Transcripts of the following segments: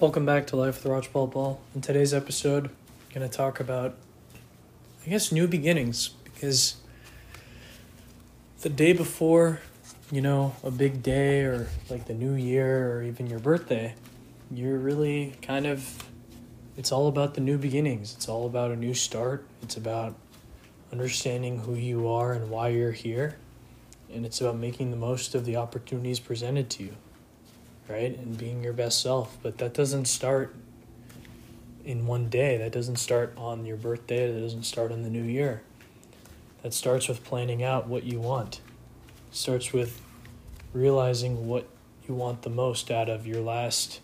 Welcome back to Life with Rochball Ball. In today's episode, I'm going to talk about, I guess, new beginnings because the day before, you know, a big day or like the new year or even your birthday, you're really kind of, it's all about the new beginnings. It's all about a new start. It's about understanding who you are and why you're here. And it's about making the most of the opportunities presented to you right? And being your best self. But that doesn't start in one day. That doesn't start on your birthday. That doesn't start on the new year. That starts with planning out what you want. It starts with realizing what you want the most out of your last,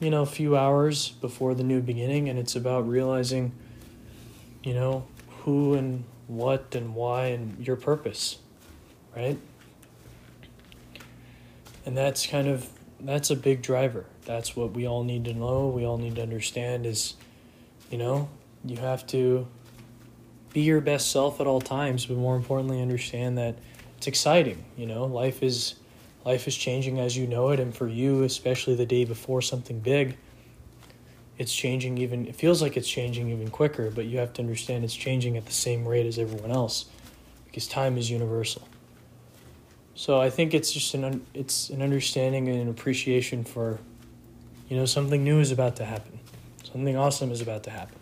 you know, few hours before the new beginning. And it's about realizing, you know, who and what and why and your purpose, right? And that's kind of that's a big driver. That's what we all need to know. We all need to understand is, you know, you have to be your best self at all times, but more importantly, understand that it's exciting. You know, life is life is changing as you know it, and for you, especially the day before something big, it's changing even. It feels like it's changing even quicker, but you have to understand it's changing at the same rate as everyone else, because time is universal. So I think it's just an it's an understanding and an appreciation for, you know, something new is about to happen, something awesome is about to happen.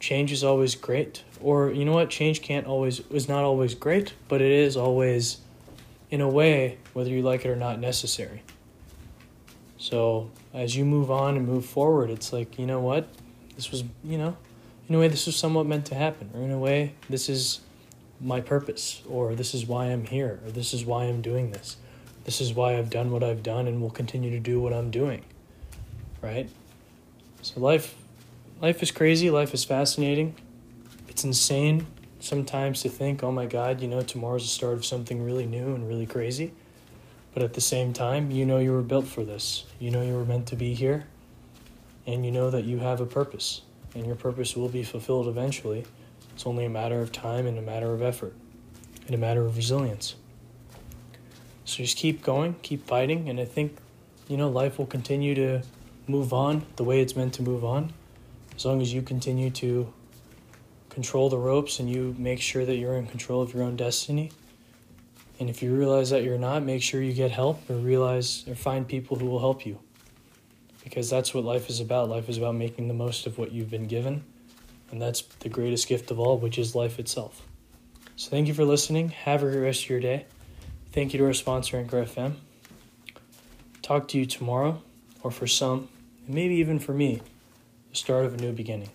Change is always great, or you know what? Change can't always is not always great, but it is always, in a way, whether you like it or not, necessary. So as you move on and move forward, it's like you know what, this was you know, in a way this was somewhat meant to happen, or in a way this is my purpose, or this is why I'm here, or this is why I'm doing this. This is why I've done what I've done and will continue to do what I'm doing. Right? So life life is crazy, life is fascinating. It's insane sometimes to think, "Oh my god, you know, tomorrow's the start of something really new and really crazy." But at the same time, you know you were built for this. You know you were meant to be here. And you know that you have a purpose, and your purpose will be fulfilled eventually it's only a matter of time and a matter of effort and a matter of resilience. So just keep going, keep fighting, and I think, you know, life will continue to move on the way it's meant to move on. As long as you continue to control the ropes and you make sure that you're in control of your own destiny. And if you realize that you're not, make sure you get help or realize or find people who will help you. Because that's what life is about. Life is about making the most of what you've been given and that's the greatest gift of all, which is life itself. So thank you for listening. Have a great rest of your day. Thank you to our sponsor, Anchor FM. Talk to you tomorrow, or for some, and maybe even for me, the start of a new beginning.